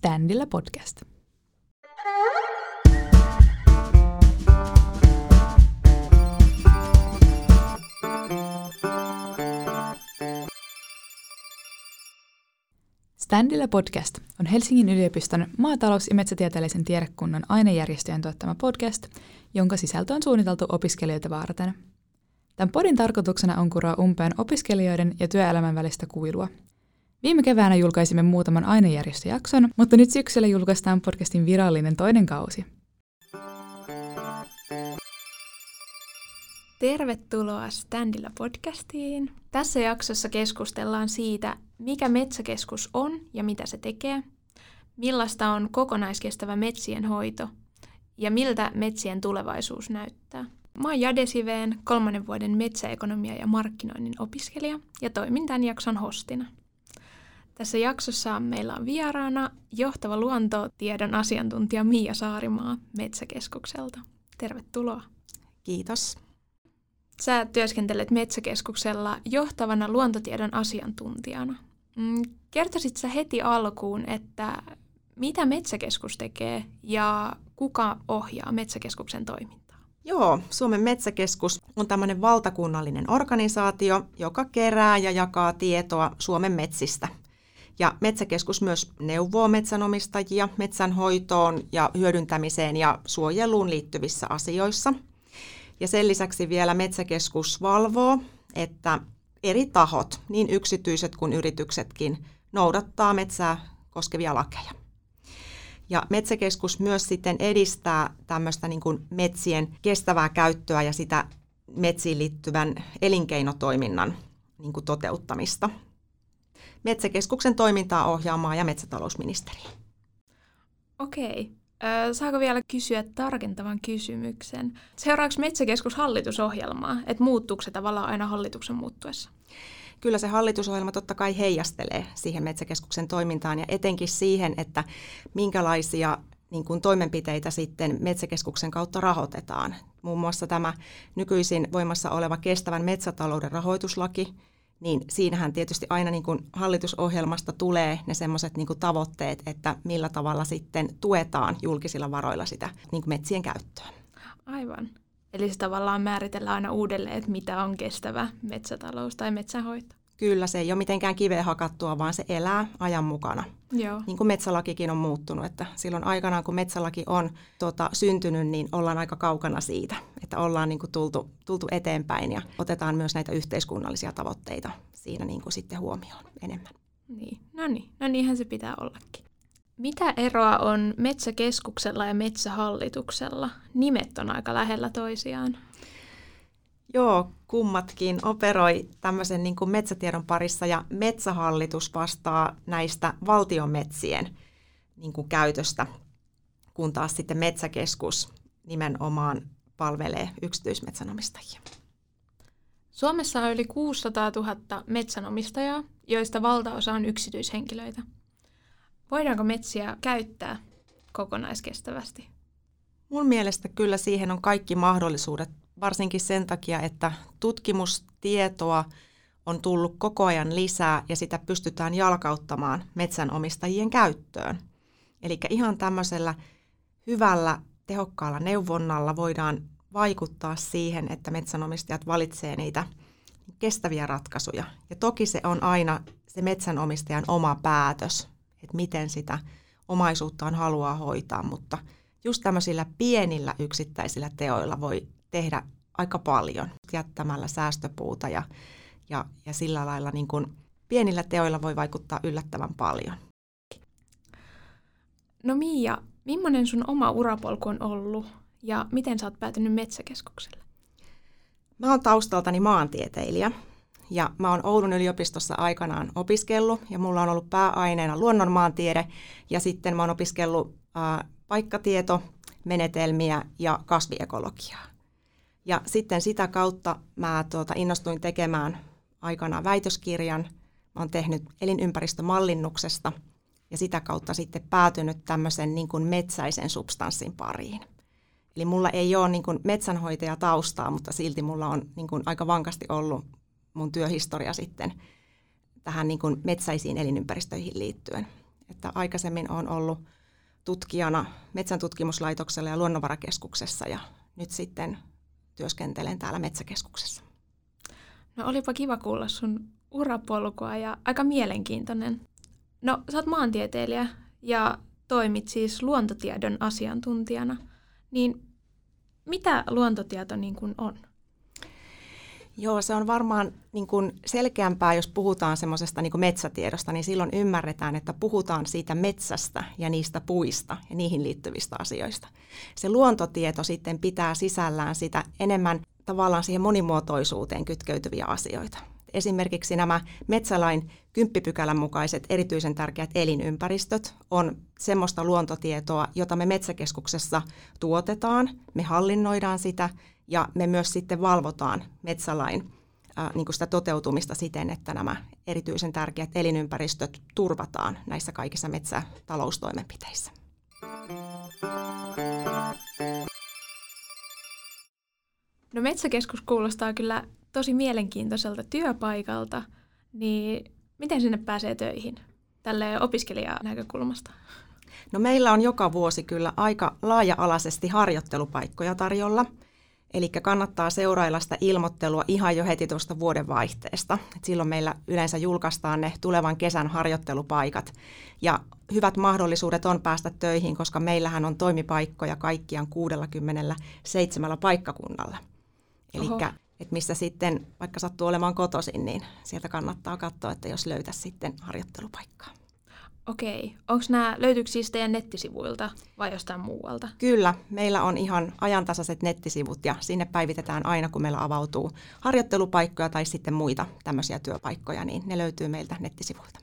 Standilla podcast. Standilla podcast on Helsingin yliopiston maatalous- ja metsätieteellisen tiedekunnan ainejärjestöjen tuottama podcast, jonka sisältö on suunniteltu opiskelijoita varten. Tämän podin tarkoituksena on kuroa umpeen opiskelijoiden ja työelämän välistä kuilua. Viime keväänä julkaisimme muutaman ainejärjestöjakson, mutta nyt syksyllä julkaistaan podcastin virallinen toinen kausi. Tervetuloa Standilla podcastiin. Tässä jaksossa keskustellaan siitä, mikä metsäkeskus on ja mitä se tekee, millaista on kokonaiskestävä metsien hoito ja miltä metsien tulevaisuus näyttää. Mä oon Jade Siveen, kolmannen vuoden metsäekonomia ja markkinoinnin opiskelija ja toimin tämän jakson hostina. Tässä jaksossa meillä on vieraana johtava luontotiedon asiantuntija Miia Saarimaa Metsäkeskukselta. Tervetuloa. Kiitos. Sä työskentelet Metsäkeskuksella johtavana luontotiedon asiantuntijana. Mm, kertoisit sä heti alkuun, että mitä Metsäkeskus tekee ja kuka ohjaa Metsäkeskuksen toimintaa? Joo, Suomen Metsäkeskus on tämmöinen valtakunnallinen organisaatio, joka kerää ja jakaa tietoa Suomen metsistä. Ja Metsäkeskus myös neuvoo metsänomistajia metsänhoitoon ja hyödyntämiseen ja suojeluun liittyvissä asioissa. Ja sen lisäksi vielä Metsäkeskus valvoo, että eri tahot, niin yksityiset kuin yrityksetkin, noudattaa metsää koskevia lakeja. Ja Metsäkeskus myös sitten edistää tämmöistä niin kuin metsien kestävää käyttöä ja sitä metsiin liittyvän elinkeinotoiminnan niin kuin toteuttamista. Metsäkeskuksen toimintaa ohjaamaan ja metsätalousministeriö. Okei. Ö, saako vielä kysyä tarkentavan kysymyksen? Seuraavaksi Metsäkeskus hallitusohjelmaa, että muuttuuko se tavallaan aina hallituksen muuttuessa? Kyllä se hallitusohjelma totta kai heijastelee siihen Metsäkeskuksen toimintaan ja etenkin siihen, että minkälaisia niin kuin toimenpiteitä sitten Metsäkeskuksen kautta rahoitetaan. Muun muassa tämä nykyisin voimassa oleva kestävän metsätalouden rahoituslaki, niin siinähän tietysti aina niin kuin hallitusohjelmasta tulee ne semmoiset niin tavoitteet, että millä tavalla sitten tuetaan julkisilla varoilla sitä niin kuin metsien käyttöä. Aivan. Eli se tavallaan määritellään aina uudelleen, että mitä on kestävä metsätalous tai metsähoito. Kyllä, se ei ole mitenkään kiveen hakattua, vaan se elää ajan mukana. Joo. Niin kuin metsälakikin on muuttunut, että silloin aikanaan kun metsälaki on tota, syntynyt, niin ollaan aika kaukana siitä, että ollaan niin kuin tultu, tultu eteenpäin ja otetaan myös näitä yhteiskunnallisia tavoitteita siinä niin kuin sitten huomioon enemmän. Niin, no niin, no niinhän se pitää ollakin. Mitä eroa on metsäkeskuksella ja metsähallituksella? Nimet on aika lähellä toisiaan. Joo, kummatkin operoi tämmöisen niin kuin metsätiedon parissa ja metsähallitus vastaa näistä valtionmetsien niin kuin käytöstä, kun taas sitten metsäkeskus nimenomaan palvelee yksityismetsänomistajia. Suomessa on yli 600 000 metsänomistajaa, joista valtaosa on yksityishenkilöitä. Voidaanko metsiä käyttää kokonaiskestävästi? Mun mielestä kyllä siihen on kaikki mahdollisuudet varsinkin sen takia, että tutkimustietoa on tullut koko ajan lisää ja sitä pystytään jalkauttamaan metsänomistajien käyttöön. Eli ihan tämmöisellä hyvällä, tehokkaalla neuvonnalla voidaan vaikuttaa siihen, että metsänomistajat valitsee niitä kestäviä ratkaisuja. Ja toki se on aina se metsänomistajan oma päätös, että miten sitä omaisuuttaan haluaa hoitaa, mutta just tämmöisillä pienillä yksittäisillä teoilla voi tehdä aika paljon jättämällä säästöpuuta ja, ja, ja sillä lailla niin kuin pienillä teoilla voi vaikuttaa yllättävän paljon. No Miia, millainen sun oma urapolku on ollut ja miten sä oot päätynyt Metsäkeskukselle? Mä oon taustaltani maantieteilijä ja mä oon Oulun yliopistossa aikanaan opiskellut ja mulla on ollut pääaineena luonnonmaantiede ja sitten mä oon opiskellut äh, paikkatieto, menetelmiä ja kasviekologiaa. Ja sitten sitä kautta mä tuota, innostuin tekemään aikanaan väitöskirjan. Mä oon tehnyt elinympäristömallinnuksesta ja sitä kautta sitten päätynyt tämmöisen niin kuin metsäisen substanssin pariin. Eli mulla ei ole niin kuin metsänhoitaja taustaa, mutta silti mulla on niin kuin aika vankasti ollut mun työhistoria sitten tähän niin kuin metsäisiin elinympäristöihin liittyen. Että aikaisemmin olen ollut tutkijana Metsäntutkimuslaitoksella ja Luonnonvarakeskuksessa ja nyt sitten työskentelen täällä Metsäkeskuksessa. No olipa kiva kuulla sun urapolkua ja aika mielenkiintoinen. No sä oot maantieteilijä ja toimit siis luontotiedon asiantuntijana. Niin mitä luontotieto niin kuin on? Joo, se on varmaan niin kuin selkeämpää, jos puhutaan semmoisesta niin metsätiedosta, niin silloin ymmärretään, että puhutaan siitä metsästä ja niistä puista ja niihin liittyvistä asioista. Se luontotieto sitten pitää sisällään sitä enemmän tavallaan siihen monimuotoisuuteen kytkeytyviä asioita. Esimerkiksi nämä metsälain kymppipykälän mukaiset erityisen tärkeät elinympäristöt on semmoista luontotietoa, jota me Metsäkeskuksessa tuotetaan, me hallinnoidaan sitä ja me myös sitten valvotaan metsälain ää, niin kuin sitä toteutumista siten, että nämä erityisen tärkeät elinympäristöt turvataan näissä kaikissa metsätaloustoimenpiteissä. No Metsäkeskus kuulostaa kyllä tosi mielenkiintoiselta työpaikalta, niin miten sinne pääsee töihin tälle opiskelijan näkökulmasta? No meillä on joka vuosi kyllä aika laaja-alaisesti harjoittelupaikkoja tarjolla. Eli kannattaa seurailla sitä ilmoittelua ihan jo heti tuosta vuodenvaihteesta. Et silloin meillä yleensä julkaistaan ne tulevan kesän harjoittelupaikat. Ja hyvät mahdollisuudet on päästä töihin, koska meillähän on toimipaikkoja kaikkiaan 67 paikkakunnalla. Eli että missä sitten, vaikka sattuu olemaan kotoisin, niin sieltä kannattaa katsoa, että jos löytäisi sitten harjoittelupaikkaa. Okei. Onko nämä, löytyykö siis teidän nettisivuilta vai jostain muualta? Kyllä. Meillä on ihan ajantasaiset nettisivut ja sinne päivitetään aina, kun meillä avautuu harjoittelupaikkoja tai sitten muita tämmöisiä työpaikkoja, niin ne löytyy meiltä nettisivuilta.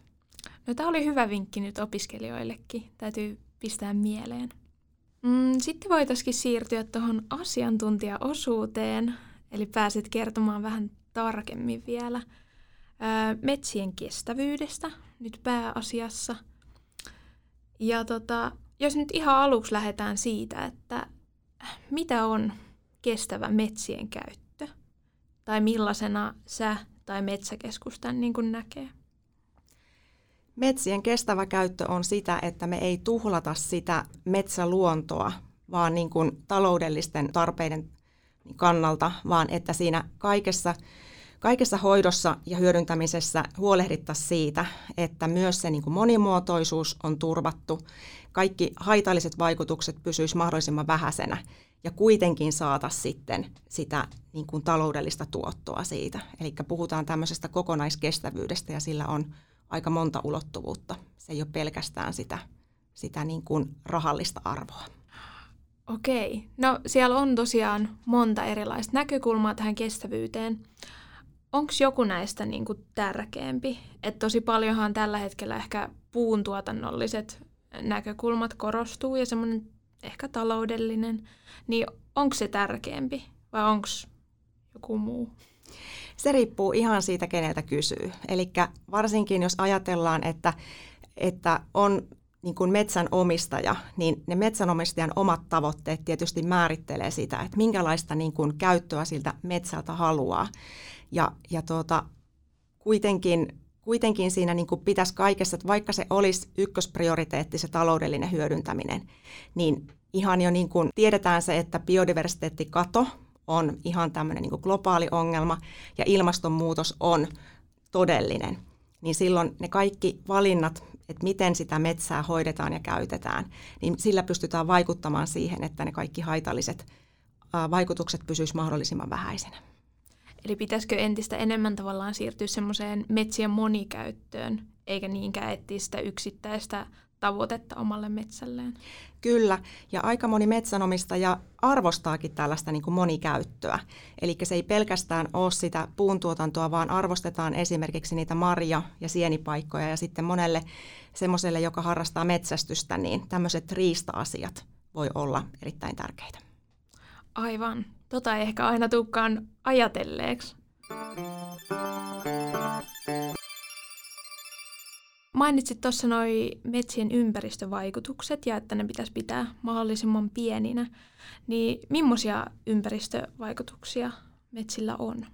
No tämä oli hyvä vinkki nyt opiskelijoillekin. Täytyy pistää mieleen. Mm, sitten voitaisiin siirtyä tuohon asiantuntijaosuuteen. Eli pääset kertomaan vähän tarkemmin vielä metsien kestävyydestä nyt pääasiassa. Ja tota, jos nyt ihan aluksi lähdetään siitä, että mitä on kestävä metsien käyttö? Tai millaisena sä tai metsäkeskus tämän niin kuin näkee? Metsien kestävä käyttö on sitä, että me ei tuhlata sitä metsäluontoa, vaan niin kuin taloudellisten tarpeiden kannalta, vaan että siinä kaikessa, kaikessa hoidossa ja hyödyntämisessä huolehdittaisiin siitä, että myös se niin kuin monimuotoisuus on turvattu, kaikki haitalliset vaikutukset pysyisivät mahdollisimman vähäisenä ja kuitenkin saata sitten sitä niin kuin taloudellista tuottoa siitä. Eli puhutaan tämmöisestä kokonaiskestävyydestä ja sillä on aika monta ulottuvuutta. Se ei ole pelkästään sitä, sitä niin kuin rahallista arvoa. Okei. No siellä on tosiaan monta erilaista näkökulmaa tähän kestävyyteen. Onko joku näistä niin kuin tärkeämpi? Et tosi paljonhan tällä hetkellä ehkä puun tuotannolliset näkökulmat korostuu ja semmoinen ehkä taloudellinen. Niin onko se tärkeämpi vai onko joku muu? Se riippuu ihan siitä, keneltä kysyy. Eli varsinkin jos ajatellaan, että, että on niin kuin metsänomistaja, niin ne metsänomistajan omat tavoitteet tietysti määrittelee sitä, että minkälaista niin kuin käyttöä siltä metsältä haluaa. Ja, ja tuota, kuitenkin, kuitenkin siinä niin kuin pitäisi kaikessa, että vaikka se olisi ykkösprioriteetti, se taloudellinen hyödyntäminen, niin ihan jo niin kuin tiedetään se, että biodiversiteettikato on ihan tämmöinen niin kuin globaali ongelma ja ilmastonmuutos on todellinen niin silloin ne kaikki valinnat, että miten sitä metsää hoidetaan ja käytetään, niin sillä pystytään vaikuttamaan siihen, että ne kaikki haitalliset vaikutukset pysyisivät mahdollisimman vähäisenä. Eli pitäisikö entistä enemmän tavallaan siirtyä semmoiseen metsien monikäyttöön, eikä niinkään etsiä sitä yksittäistä tavoitetta omalle metsälleen. Kyllä, ja aika moni metsänomistaja arvostaakin tällaista niin kuin monikäyttöä. Eli se ei pelkästään ole sitä puuntuotantoa, vaan arvostetaan esimerkiksi niitä marja- ja sienipaikkoja. Ja sitten monelle semmoiselle, joka harrastaa metsästystä, niin tämmöiset riista-asiat voi olla erittäin tärkeitä. Aivan. Tota ei ehkä aina tukkaan ajatelleeksi. Mainitsit tuossa noi metsien ympäristövaikutukset ja että ne pitäisi pitää mahdollisimman pieninä. Niin millaisia ympäristövaikutuksia metsillä on?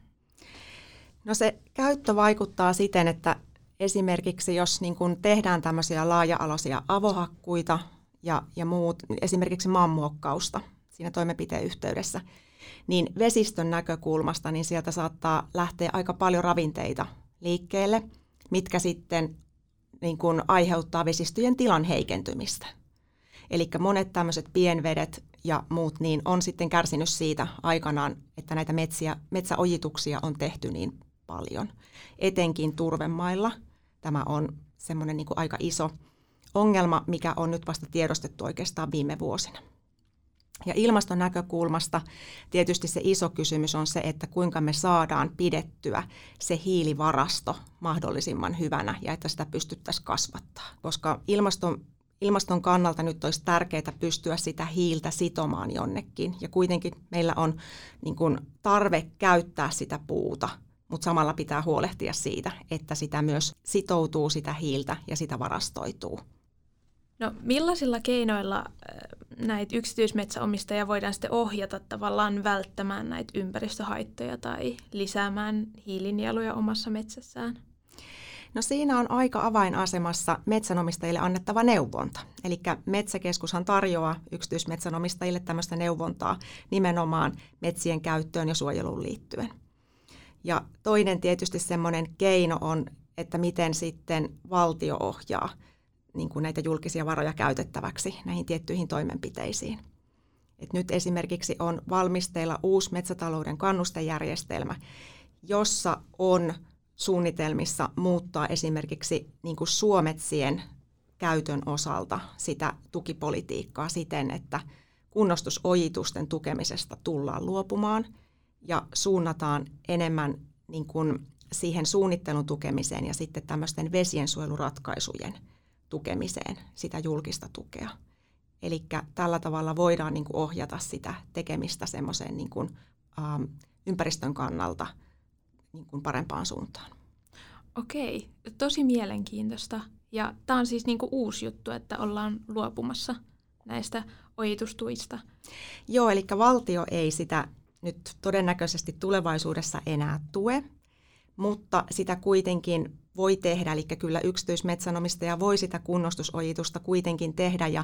No se käyttö vaikuttaa siten, että Esimerkiksi jos niin kun tehdään tämmöisiä laaja-aloisia avohakkuita ja, ja muut, esimerkiksi maanmuokkausta siinä toimenpiteen yhteydessä, niin vesistön näkökulmasta niin sieltä saattaa lähteä aika paljon ravinteita liikkeelle, mitkä sitten niin kun aiheuttaa vesistöjen tilan heikentymistä. Eli monet tämmöiset pienvedet ja muut niin on sitten kärsinyt siitä aikanaan, että näitä metsiä, metsäojituksia on tehty niin paljon. Etenkin turvemailla tämä on semmoinen niin aika iso ongelma, mikä on nyt vasta tiedostettu oikeastaan viime vuosina. Ja ilmaston näkökulmasta tietysti se iso kysymys on se, että kuinka me saadaan pidettyä se hiilivarasto mahdollisimman hyvänä ja että sitä pystyttäisiin kasvattaa. Koska ilmaston, ilmaston kannalta nyt olisi tärkeää pystyä sitä hiiltä sitomaan jonnekin. Ja kuitenkin meillä on niin kuin, tarve käyttää sitä puuta, mutta samalla pitää huolehtia siitä, että sitä myös sitoutuu sitä hiiltä ja sitä varastoituu. No millaisilla keinoilla näitä yksityismetsäomistajia voidaan sitten ohjata tavallaan välttämään näitä ympäristöhaittoja tai lisäämään hiilinieluja omassa metsässään? No siinä on aika avainasemassa metsänomistajille annettava neuvonta. Eli Metsäkeskushan tarjoaa yksityismetsänomistajille tämmöistä neuvontaa nimenomaan metsien käyttöön ja suojeluun liittyen. Ja toinen tietysti semmoinen keino on, että miten sitten valtio ohjaa – niin kuin näitä julkisia varoja käytettäväksi näihin tiettyihin toimenpiteisiin. Et nyt esimerkiksi on valmisteilla uusi metsätalouden kannustejärjestelmä, jossa on suunnitelmissa muuttaa esimerkiksi niin kuin suometsien käytön osalta sitä tukipolitiikkaa siten, että kunnostusojitusten tukemisesta tullaan luopumaan ja suunnataan enemmän niin kuin siihen suunnittelun tukemiseen ja sitten tämmöisten vesiensuojeluratkaisujen – tukemiseen sitä julkista tukea. Eli tällä tavalla voidaan niin kuin ohjata sitä tekemistä semmoiseen niin kuin, ähm, ympäristön kannalta niin kuin parempaan suuntaan. Okei, tosi mielenkiintoista. Ja tämä on siis niin kuin uusi juttu, että ollaan luopumassa näistä ojitustuista. Joo, eli valtio ei sitä nyt todennäköisesti tulevaisuudessa enää tue, mutta sitä kuitenkin voi tehdä, eli kyllä yksityismetsänomistaja voi sitä kunnostusojitusta kuitenkin tehdä, ja,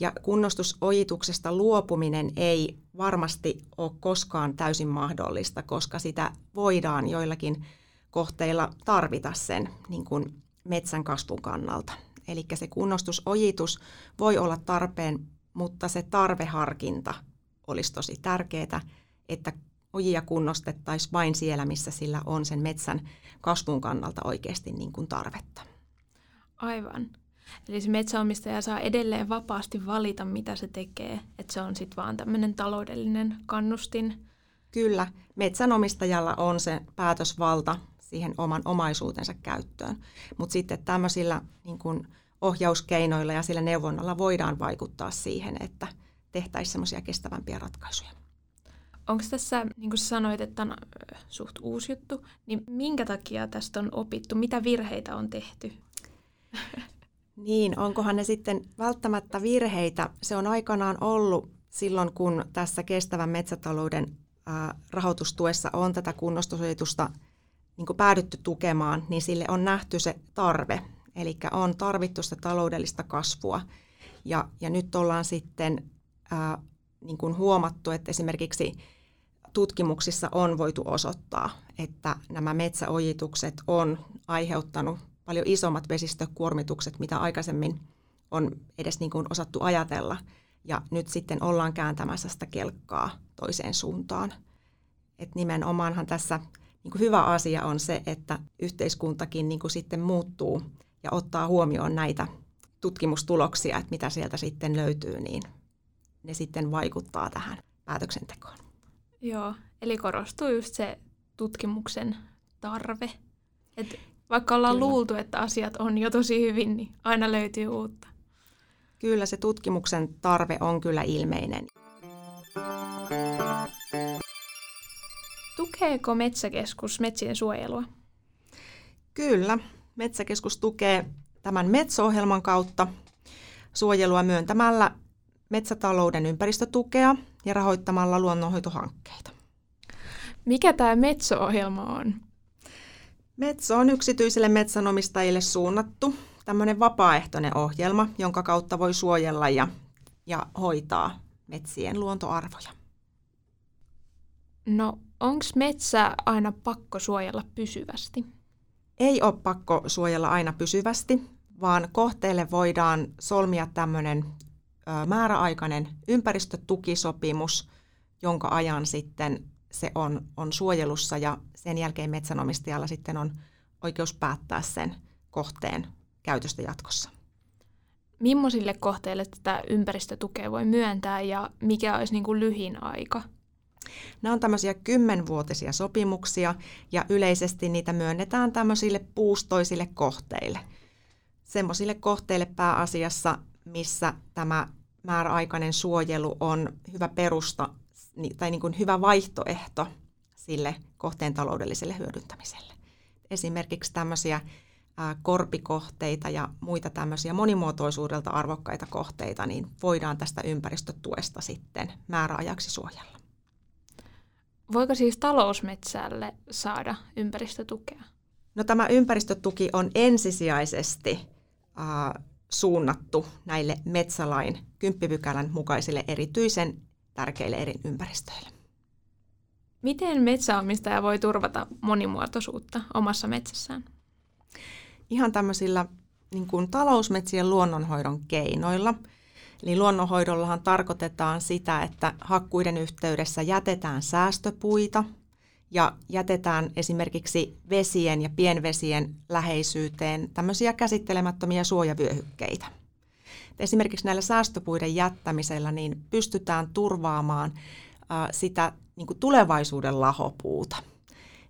ja kunnostusojituksesta luopuminen ei varmasti ole koskaan täysin mahdollista, koska sitä voidaan joillakin kohteilla tarvita sen niin kuin metsän kasvun kannalta. Eli se kunnostusojitus voi olla tarpeen, mutta se tarveharkinta olisi tosi tärkeää, että ojia kunnostettaisiin vain siellä, missä sillä on sen metsän kasvun kannalta oikeasti niin kuin tarvetta. Aivan. Eli se metsäomistaja saa edelleen vapaasti valita, mitä se tekee, että se on sitten vaan tämmöinen taloudellinen kannustin. Kyllä, metsänomistajalla on se päätösvalta siihen oman omaisuutensa käyttöön, mutta sitten tämmöisillä niin kuin ohjauskeinoilla ja sillä neuvonnalla voidaan vaikuttaa siihen, että tehtäisiin semmoisia kestävämpiä ratkaisuja. Onko tässä, niin kuin sanoit, että on suht uusi juttu, niin minkä takia tästä on opittu? Mitä virheitä on tehty? Niin, onkohan ne sitten välttämättä virheitä? Se on aikanaan ollut silloin, kun tässä kestävän metsätalouden rahoitustuessa on tätä kunnostusojitusta niin päädytty tukemaan, niin sille on nähty se tarve. Eli on tarvittu sitä taloudellista kasvua. Ja, ja nyt ollaan sitten ää, niin kuin huomattu, että esimerkiksi tutkimuksissa on voitu osoittaa, että nämä metsäojitukset on aiheuttanut paljon isommat vesistökuormitukset, mitä aikaisemmin on edes niin kuin osattu ajatella. Ja nyt sitten ollaan kääntämässä sitä kelkkaa toiseen suuntaan. Et nimenomaanhan tässä niin kuin hyvä asia on se, että yhteiskuntakin niin kuin sitten muuttuu ja ottaa huomioon näitä tutkimustuloksia, että mitä sieltä sitten löytyy, niin ne sitten vaikuttaa tähän päätöksentekoon. Joo, eli korostuu just se tutkimuksen tarve. Et vaikka ollaan Kyllä. luultu, että asiat on jo tosi hyvin, niin aina löytyy uutta. Kyllä se tutkimuksen tarve on kyllä ilmeinen. Tukeeko Metsäkeskus metsien suojelua? Kyllä. Metsäkeskus tukee tämän metso-ohjelman kautta suojelua myöntämällä metsätalouden ympäristötukea ja rahoittamalla luonnonhoitohankkeita. Mikä tämä Metso-ohjelma on? Metso on yksityisille metsänomistajille suunnattu tämmöinen vapaaehtoinen ohjelma, jonka kautta voi suojella ja, ja hoitaa metsien luontoarvoja. No, onko metsä aina pakko suojella pysyvästi? Ei ole pakko suojella aina pysyvästi, vaan kohteelle voidaan solmia tämmöinen määräaikainen ympäristötukisopimus, jonka ajan sitten se on, on suojelussa ja sen jälkeen metsänomistajalla sitten on oikeus päättää sen kohteen käytöstä jatkossa. Mimmoisille kohteille tätä ympäristötukea voi myöntää ja mikä olisi niin kuin lyhin aika? Nämä on tämmöisiä kymmenvuotisia sopimuksia ja yleisesti niitä myönnetään tämmöisille puustoisille kohteille. Semmoisille kohteille pääasiassa, missä tämä määräaikainen suojelu on hyvä perusta tai niin kuin hyvä vaihtoehto sille kohteen taloudelliselle hyödyntämiselle. Esimerkiksi tämmöisiä korpikohteita ja muita tämmöisiä monimuotoisuudelta arvokkaita kohteita, niin voidaan tästä ympäristötuesta sitten määräajaksi suojella. Voiko siis talousmetsälle saada ympäristötukea? No tämä ympäristötuki on ensisijaisesti äh, suunnattu näille metsälain kymppipykälän mukaisille erityisen tärkeille eri ympäristöille. Miten metsäomistaja voi turvata monimuotoisuutta omassa metsässään? Ihan tämmöisillä niin kuin talousmetsien luonnonhoidon keinoilla. Eli luonnonhoidollahan tarkoitetaan sitä, että hakkuiden yhteydessä jätetään säästöpuita ja jätetään esimerkiksi vesien ja pienvesien läheisyyteen tämmöisiä käsittelemättömiä suojavyöhykkeitä. Esimerkiksi näillä säästöpuiden jättämisellä niin pystytään turvaamaan sitä niin kuin tulevaisuuden lahopuuta.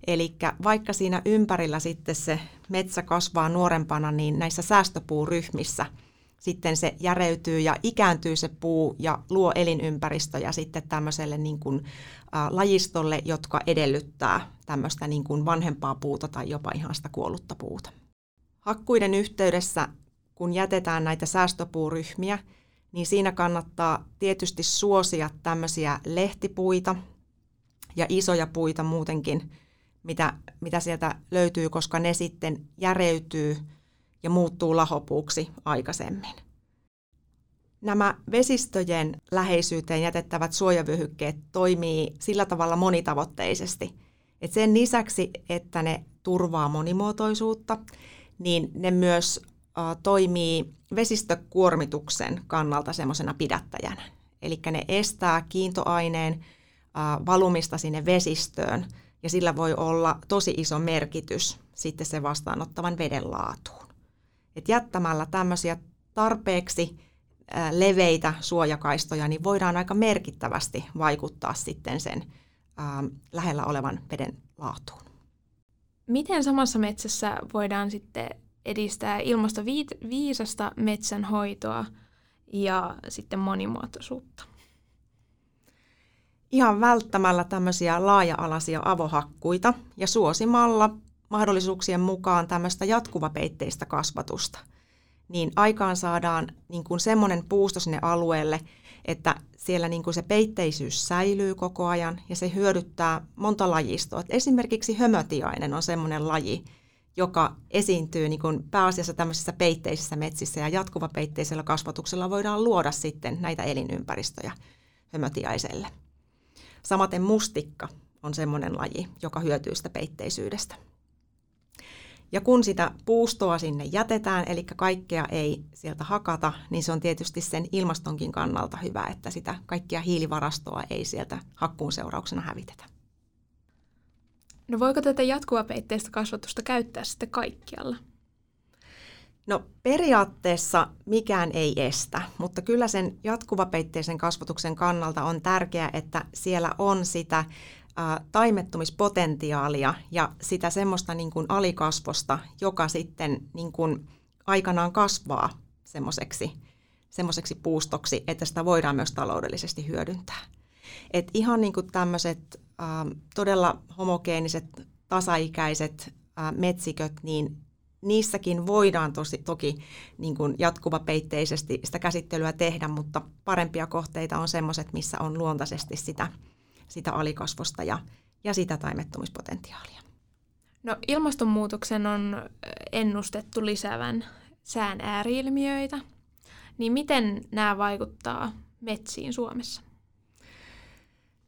Eli vaikka siinä ympärillä sitten se metsä kasvaa nuorempana, niin näissä säästöpuuryhmissä sitten se järeytyy ja ikääntyy se puu ja luo elinympäristöjä sitten tämmöiselle niin kuin, ä, lajistolle, jotka edellyttää tämmöistä niin kuin vanhempaa puuta tai jopa ihan sitä kuollutta puuta. Hakkuiden yhteydessä kun jätetään näitä säästöpuuryhmiä, niin siinä kannattaa tietysti suosia tämmöisiä lehtipuita ja isoja puita muutenkin, mitä, mitä sieltä löytyy, koska ne sitten järeytyy ja muuttuu lahopuuksi aikaisemmin. Nämä vesistöjen läheisyyteen jätettävät suojavyöhykkeet toimii sillä tavalla monitavoitteisesti, että sen lisäksi, että ne turvaa monimuotoisuutta, niin ne myös toimii vesistökuormituksen kannalta semmoisena pidättäjänä. Eli ne estää kiintoaineen valumista sinne vesistöön ja sillä voi olla tosi iso merkitys sitten se vastaanottavan veden laatuun. Et jättämällä tämmöisiä tarpeeksi leveitä suojakaistoja, niin voidaan aika merkittävästi vaikuttaa sitten sen lähellä olevan veden laatuun. Miten samassa metsässä voidaan sitten edistää ilmastoviisasta metsänhoitoa ja sitten monimuotoisuutta. Ihan välttämällä tämmöisiä laaja-alaisia avohakkuita ja suosimalla mahdollisuuksien mukaan tämmöistä jatkuvapeitteistä kasvatusta, niin aikaan saadaan niin kuin semmoinen puusto sinne alueelle, että siellä niin kuin se peitteisyys säilyy koko ajan ja se hyödyttää monta lajistoa. esimerkiksi hömötiainen on semmoinen laji, joka esiintyy niin kuin pääasiassa tämmöisissä peitteisissä metsissä ja jatkuvapeitteisellä kasvatuksella voidaan luoda sitten näitä elinympäristöjä hömötiaiselle. Samaten mustikka on semmoinen laji, joka hyötyy sitä peitteisyydestä. Ja kun sitä puustoa sinne jätetään, eli kaikkea ei sieltä hakata, niin se on tietysti sen ilmastonkin kannalta hyvä, että sitä kaikkia hiilivarastoa ei sieltä hakkuun seurauksena hävitetä. No voiko tätä jatkuvapeitteistä kasvatusta käyttää sitten kaikkialla? No periaatteessa mikään ei estä, mutta kyllä sen jatkuvapeitteisen kasvatuksen kannalta on tärkeää, että siellä on sitä ä, taimettumispotentiaalia ja sitä semmoista niin kuin alikasvosta, joka sitten niin kuin aikanaan kasvaa semmoiseksi semmoiseksi puustoksi, että sitä voidaan myös taloudellisesti hyödyntää. Et ihan niin kuin tämmöiset todella homogeeniset, tasaikäiset äh, metsiköt, niin niissäkin voidaan tosi, toki niin kuin jatkuvapeitteisesti sitä käsittelyä tehdä, mutta parempia kohteita on semmoiset, missä on luontaisesti sitä, sitä alikasvosta ja, ja sitä taimettumispotentiaalia. No ilmastonmuutoksen on ennustettu lisäävän sään ääriilmiöitä, niin miten nämä vaikuttaa metsiin Suomessa?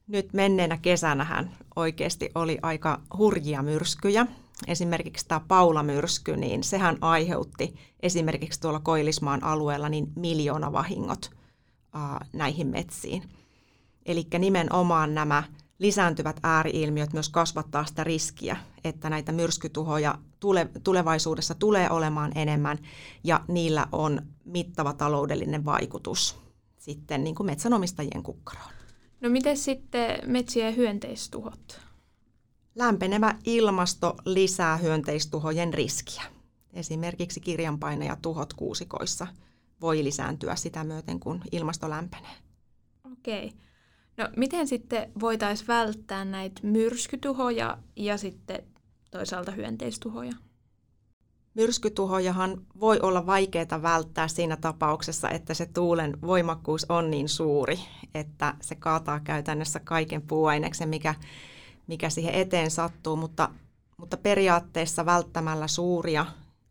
Nyt menneenä kesänähän oikeasti oli aika hurjia myrskyjä. Esimerkiksi tämä Paula-myrsky, niin sehän aiheutti esimerkiksi tuolla Koillismaan alueella niin miljoona vahingot ää, näihin metsiin. Eli nimenomaan nämä lisääntyvät ääriilmiöt myös kasvattaa sitä riskiä, että näitä myrskytuhoja tule, tulevaisuudessa tulee olemaan enemmän ja niillä on mittava taloudellinen vaikutus sitten niin kuin metsänomistajien kukkaroon. No miten sitten metsien hyönteistuhot? Lämpenevä ilmasto lisää hyönteistuhojen riskiä. Esimerkiksi kirjanpainajatuhot kuusikoissa voi lisääntyä sitä myöten, kun ilmasto lämpenee. Okei. Okay. No miten sitten voitaisiin välttää näitä myrskytuhoja ja sitten toisaalta hyönteistuhoja? Myrskytuhojahan voi olla vaikeaa välttää siinä tapauksessa, että se tuulen voimakkuus on niin suuri, että se kaataa käytännössä kaiken puuaineksen, mikä, mikä siihen eteen sattuu, mutta, mutta periaatteessa välttämällä suuria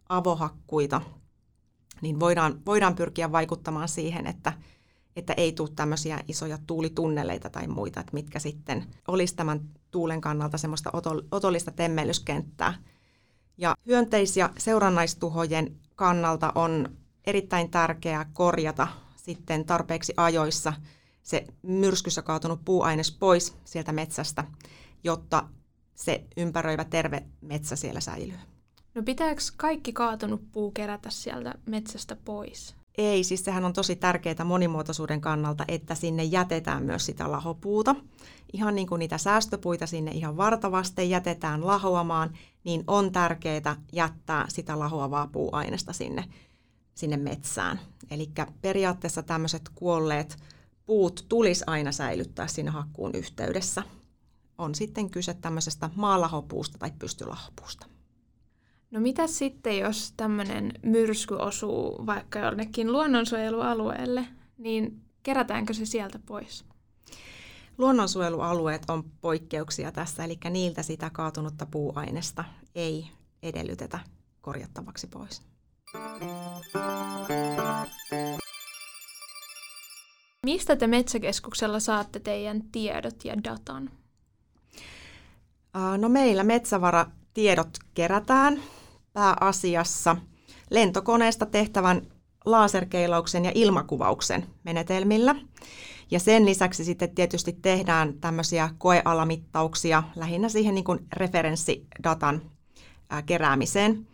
avohakkuita, niin voidaan, voidaan pyrkiä vaikuttamaan siihen, että, että ei tule tämmöisiä isoja tuulitunneleita tai muita, että mitkä sitten olisi tämän tuulen kannalta semmoista otollista temmellyskenttää. Ja hyönteis- ja seurannaistuhojen kannalta on erittäin tärkeää korjata sitten tarpeeksi ajoissa se myrskyssä kaatunut puuaines pois sieltä metsästä, jotta se ympäröivä terve metsä siellä säilyy. No pitääkö kaikki kaatunut puu kerätä sieltä metsästä pois? Ei, siis sehän on tosi tärkeää monimuotoisuuden kannalta, että sinne jätetään myös sitä lahopuuta. Ihan niin kuin niitä säästöpuita sinne ihan vartavasti jätetään lahoamaan, niin on tärkeää jättää sitä lahoavaa puuainesta sinne, sinne metsään. Eli periaatteessa tämmöiset kuolleet puut tulisi aina säilyttää siinä hakkuun yhteydessä. On sitten kyse tämmöisestä maalahopuusta tai pystylahopuusta. No mitä sitten, jos tämmöinen myrsky osuu vaikka jonnekin luonnonsuojelualueelle, niin kerätäänkö se sieltä pois? Luonnonsuojelualueet on poikkeuksia tässä, eli niiltä sitä kaatunutta puuainesta ei edellytetä korjattavaksi pois. Mistä te Metsäkeskuksella saatte teidän tiedot ja datan? No meillä metsävaratiedot kerätään pääasiassa lentokoneesta tehtävän laserkeilauksen ja ilmakuvauksen menetelmillä. Ja sen lisäksi sitten tietysti tehdään tämmöisiä koealamittauksia lähinnä siihen niin kuin referenssidatan keräämiseen.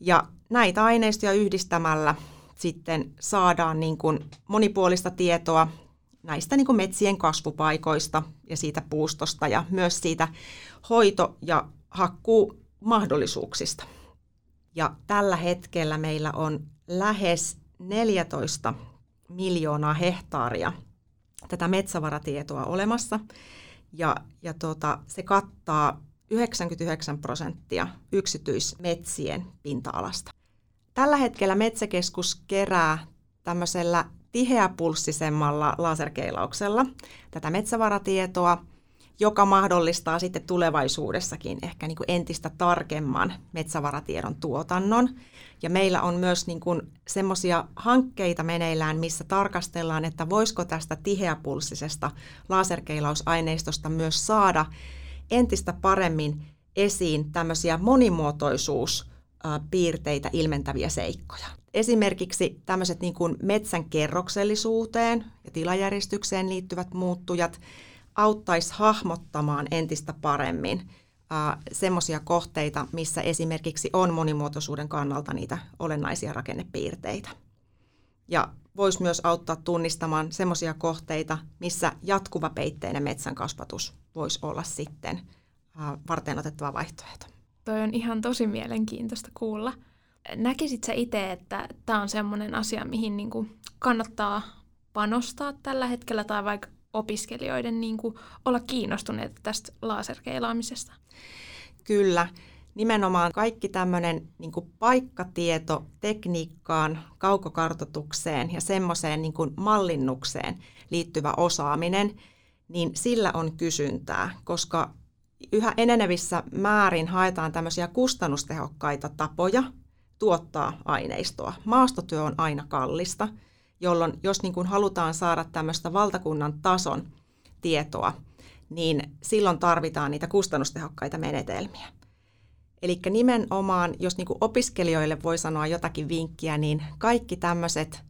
Ja näitä aineistoja yhdistämällä sitten saadaan niin kuin monipuolista tietoa näistä niin kuin metsien kasvupaikoista ja siitä puustosta ja myös siitä hoito- ja hakkuumahdollisuuksista. Ja tällä hetkellä meillä on lähes 14 miljoonaa hehtaaria tätä metsävaratietoa olemassa. Ja, ja tuota, se kattaa 99 prosenttia yksityismetsien pinta-alasta. Tällä hetkellä Metsäkeskus kerää tämmöisellä tiheäpulssisemmalla laserkeilauksella tätä metsävaratietoa, joka mahdollistaa sitten tulevaisuudessakin ehkä niin kuin entistä tarkemman metsävaratiedon tuotannon. Ja meillä on myös niin kuin semmoisia hankkeita meneillään, missä tarkastellaan, että voisiko tästä tiheäpulssisesta laserkeilausaineistosta myös saada entistä paremmin esiin tämmöisiä monimuotoisuuspiirteitä ilmentäviä seikkoja. Esimerkiksi tämmöiset niin kuin metsän kerroksellisuuteen ja tilajärjestykseen liittyvät muuttujat auttaisi hahmottamaan entistä paremmin semmoisia kohteita, missä esimerkiksi on monimuotoisuuden kannalta niitä olennaisia rakennepiirteitä. Ja voisi myös auttaa tunnistamaan semmoisia kohteita, missä jatkuva peitteinen metsän kasvatus voisi olla sitten varten otettava vaihtoehto. Toi on ihan tosi mielenkiintoista kuulla. Näkisit sä itse, että tämä on semmoinen asia, mihin niinku kannattaa panostaa tällä hetkellä tai vaikka opiskelijoiden niinku olla kiinnostuneita tästä laserkeilaamisesta? Kyllä. Nimenomaan kaikki tämmöinen niin paikkatieto tekniikkaan, kaukokartotukseen ja semmoiseen niin mallinnukseen liittyvä osaaminen, niin sillä on kysyntää, koska yhä enenevissä määrin haetaan tämmöisiä kustannustehokkaita tapoja tuottaa aineistoa. Maastotyö on aina kallista, jolloin jos niin kuin halutaan saada tämmöistä valtakunnan tason tietoa, niin silloin tarvitaan niitä kustannustehokkaita menetelmiä. Eli nimenomaan, jos niin kuin opiskelijoille voi sanoa jotakin vinkkiä, niin kaikki tämmöiset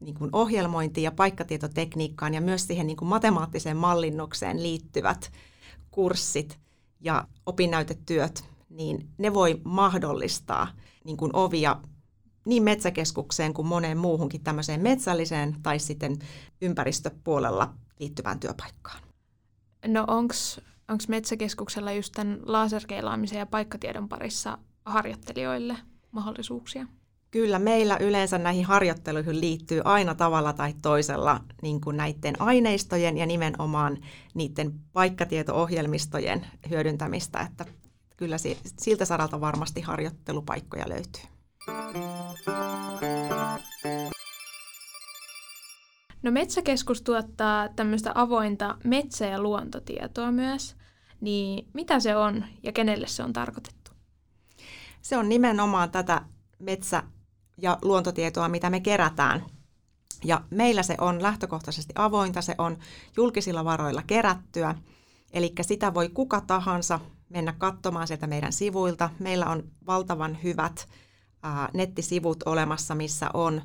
niin kuin ohjelmointiin ja paikkatietotekniikkaan ja myös siihen niin kuin matemaattiseen mallinnukseen liittyvät kurssit ja opinnäytetyöt, niin ne voi mahdollistaa niin kuin ovia niin metsäkeskukseen kuin moneen muuhunkin tämmöiseen metsälliseen tai sitten ympäristöpuolella liittyvään työpaikkaan. No onko metsäkeskuksella just tämän laserkeilaamisen ja paikkatiedon parissa harjoittelijoille mahdollisuuksia? Kyllä, meillä yleensä näihin harjoitteluihin liittyy aina tavalla tai toisella niin kuin näiden aineistojen ja nimenomaan niiden paikkatieto-ohjelmistojen hyödyntämistä, että kyllä siltä saralta varmasti harjoittelupaikkoja löytyy. No Metsäkeskus tuottaa tämmöistä avointa metsä- ja luontotietoa myös. Niin mitä se on ja kenelle se on tarkoitettu? Se on nimenomaan tätä metsä- ja luontotietoa, mitä me kerätään. Ja meillä se on lähtökohtaisesti avointa, se on julkisilla varoilla kerättyä. Eli sitä voi kuka tahansa mennä katsomaan sieltä meidän sivuilta. Meillä on valtavan hyvät nettisivut olemassa, missä on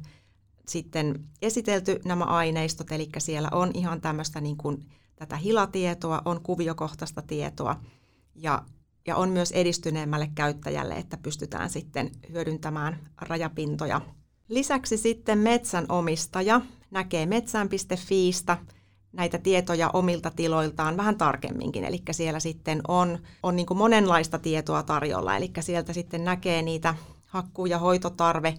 sitten esitelty nämä aineistot, eli siellä on ihan tämmöistä niin kuin tätä hilatietoa, on kuviokohtaista tietoa ja, ja on myös edistyneemmälle käyttäjälle, että pystytään sitten hyödyntämään rajapintoja. Lisäksi sitten metsänomistaja näkee metsään.fiistä näitä tietoja omilta tiloiltaan vähän tarkemminkin. Eli siellä sitten on, on niin kuin monenlaista tietoa tarjolla, eli sieltä sitten näkee niitä hakkuu- ja hoitotarve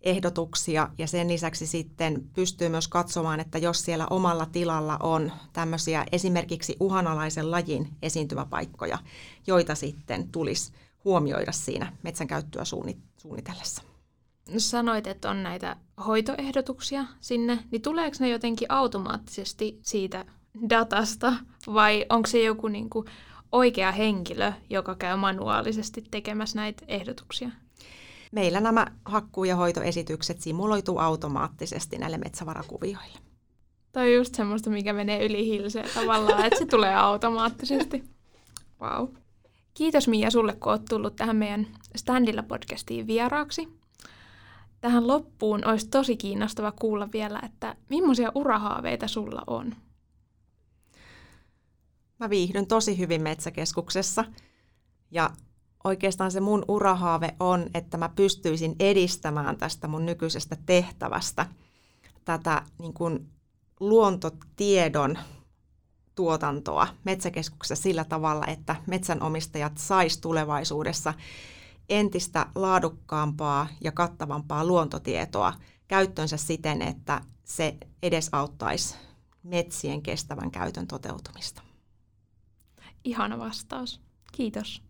ehdotuksia ja sen lisäksi sitten pystyy myös katsomaan, että jos siellä omalla tilalla on tämmöisiä esimerkiksi uhanalaisen lajin esiintymäpaikkoja, joita sitten tulisi huomioida siinä metsänkäyttöä suunnitellessa. No sanoit, että on näitä hoitoehdotuksia sinne, niin tuleeko ne jotenkin automaattisesti siitä datasta vai onko se joku niin kuin oikea henkilö, joka käy manuaalisesti tekemässä näitä ehdotuksia? Meillä nämä hakkuu- ja hoitoesitykset simuloituu automaattisesti näille metsävarakuvioille. Toi on just semmoista, mikä menee yli hilseä tavallaan, että se tulee automaattisesti. Wow. Kiitos Mia sulle, kun oot tullut tähän meidän Standilla podcastiin vieraaksi. Tähän loppuun olisi tosi kiinnostava kuulla vielä, että millaisia urahaaveita sulla on? Mä viihdyn tosi hyvin metsäkeskuksessa ja oikeastaan se mun urahaave on, että mä pystyisin edistämään tästä mun nykyisestä tehtävästä tätä niin kuin luontotiedon tuotantoa metsäkeskuksessa sillä tavalla, että metsänomistajat sais tulevaisuudessa entistä laadukkaampaa ja kattavampaa luontotietoa käyttöönsä siten, että se edesauttaisi metsien kestävän käytön toteutumista. Ihana vastaus. Kiitos.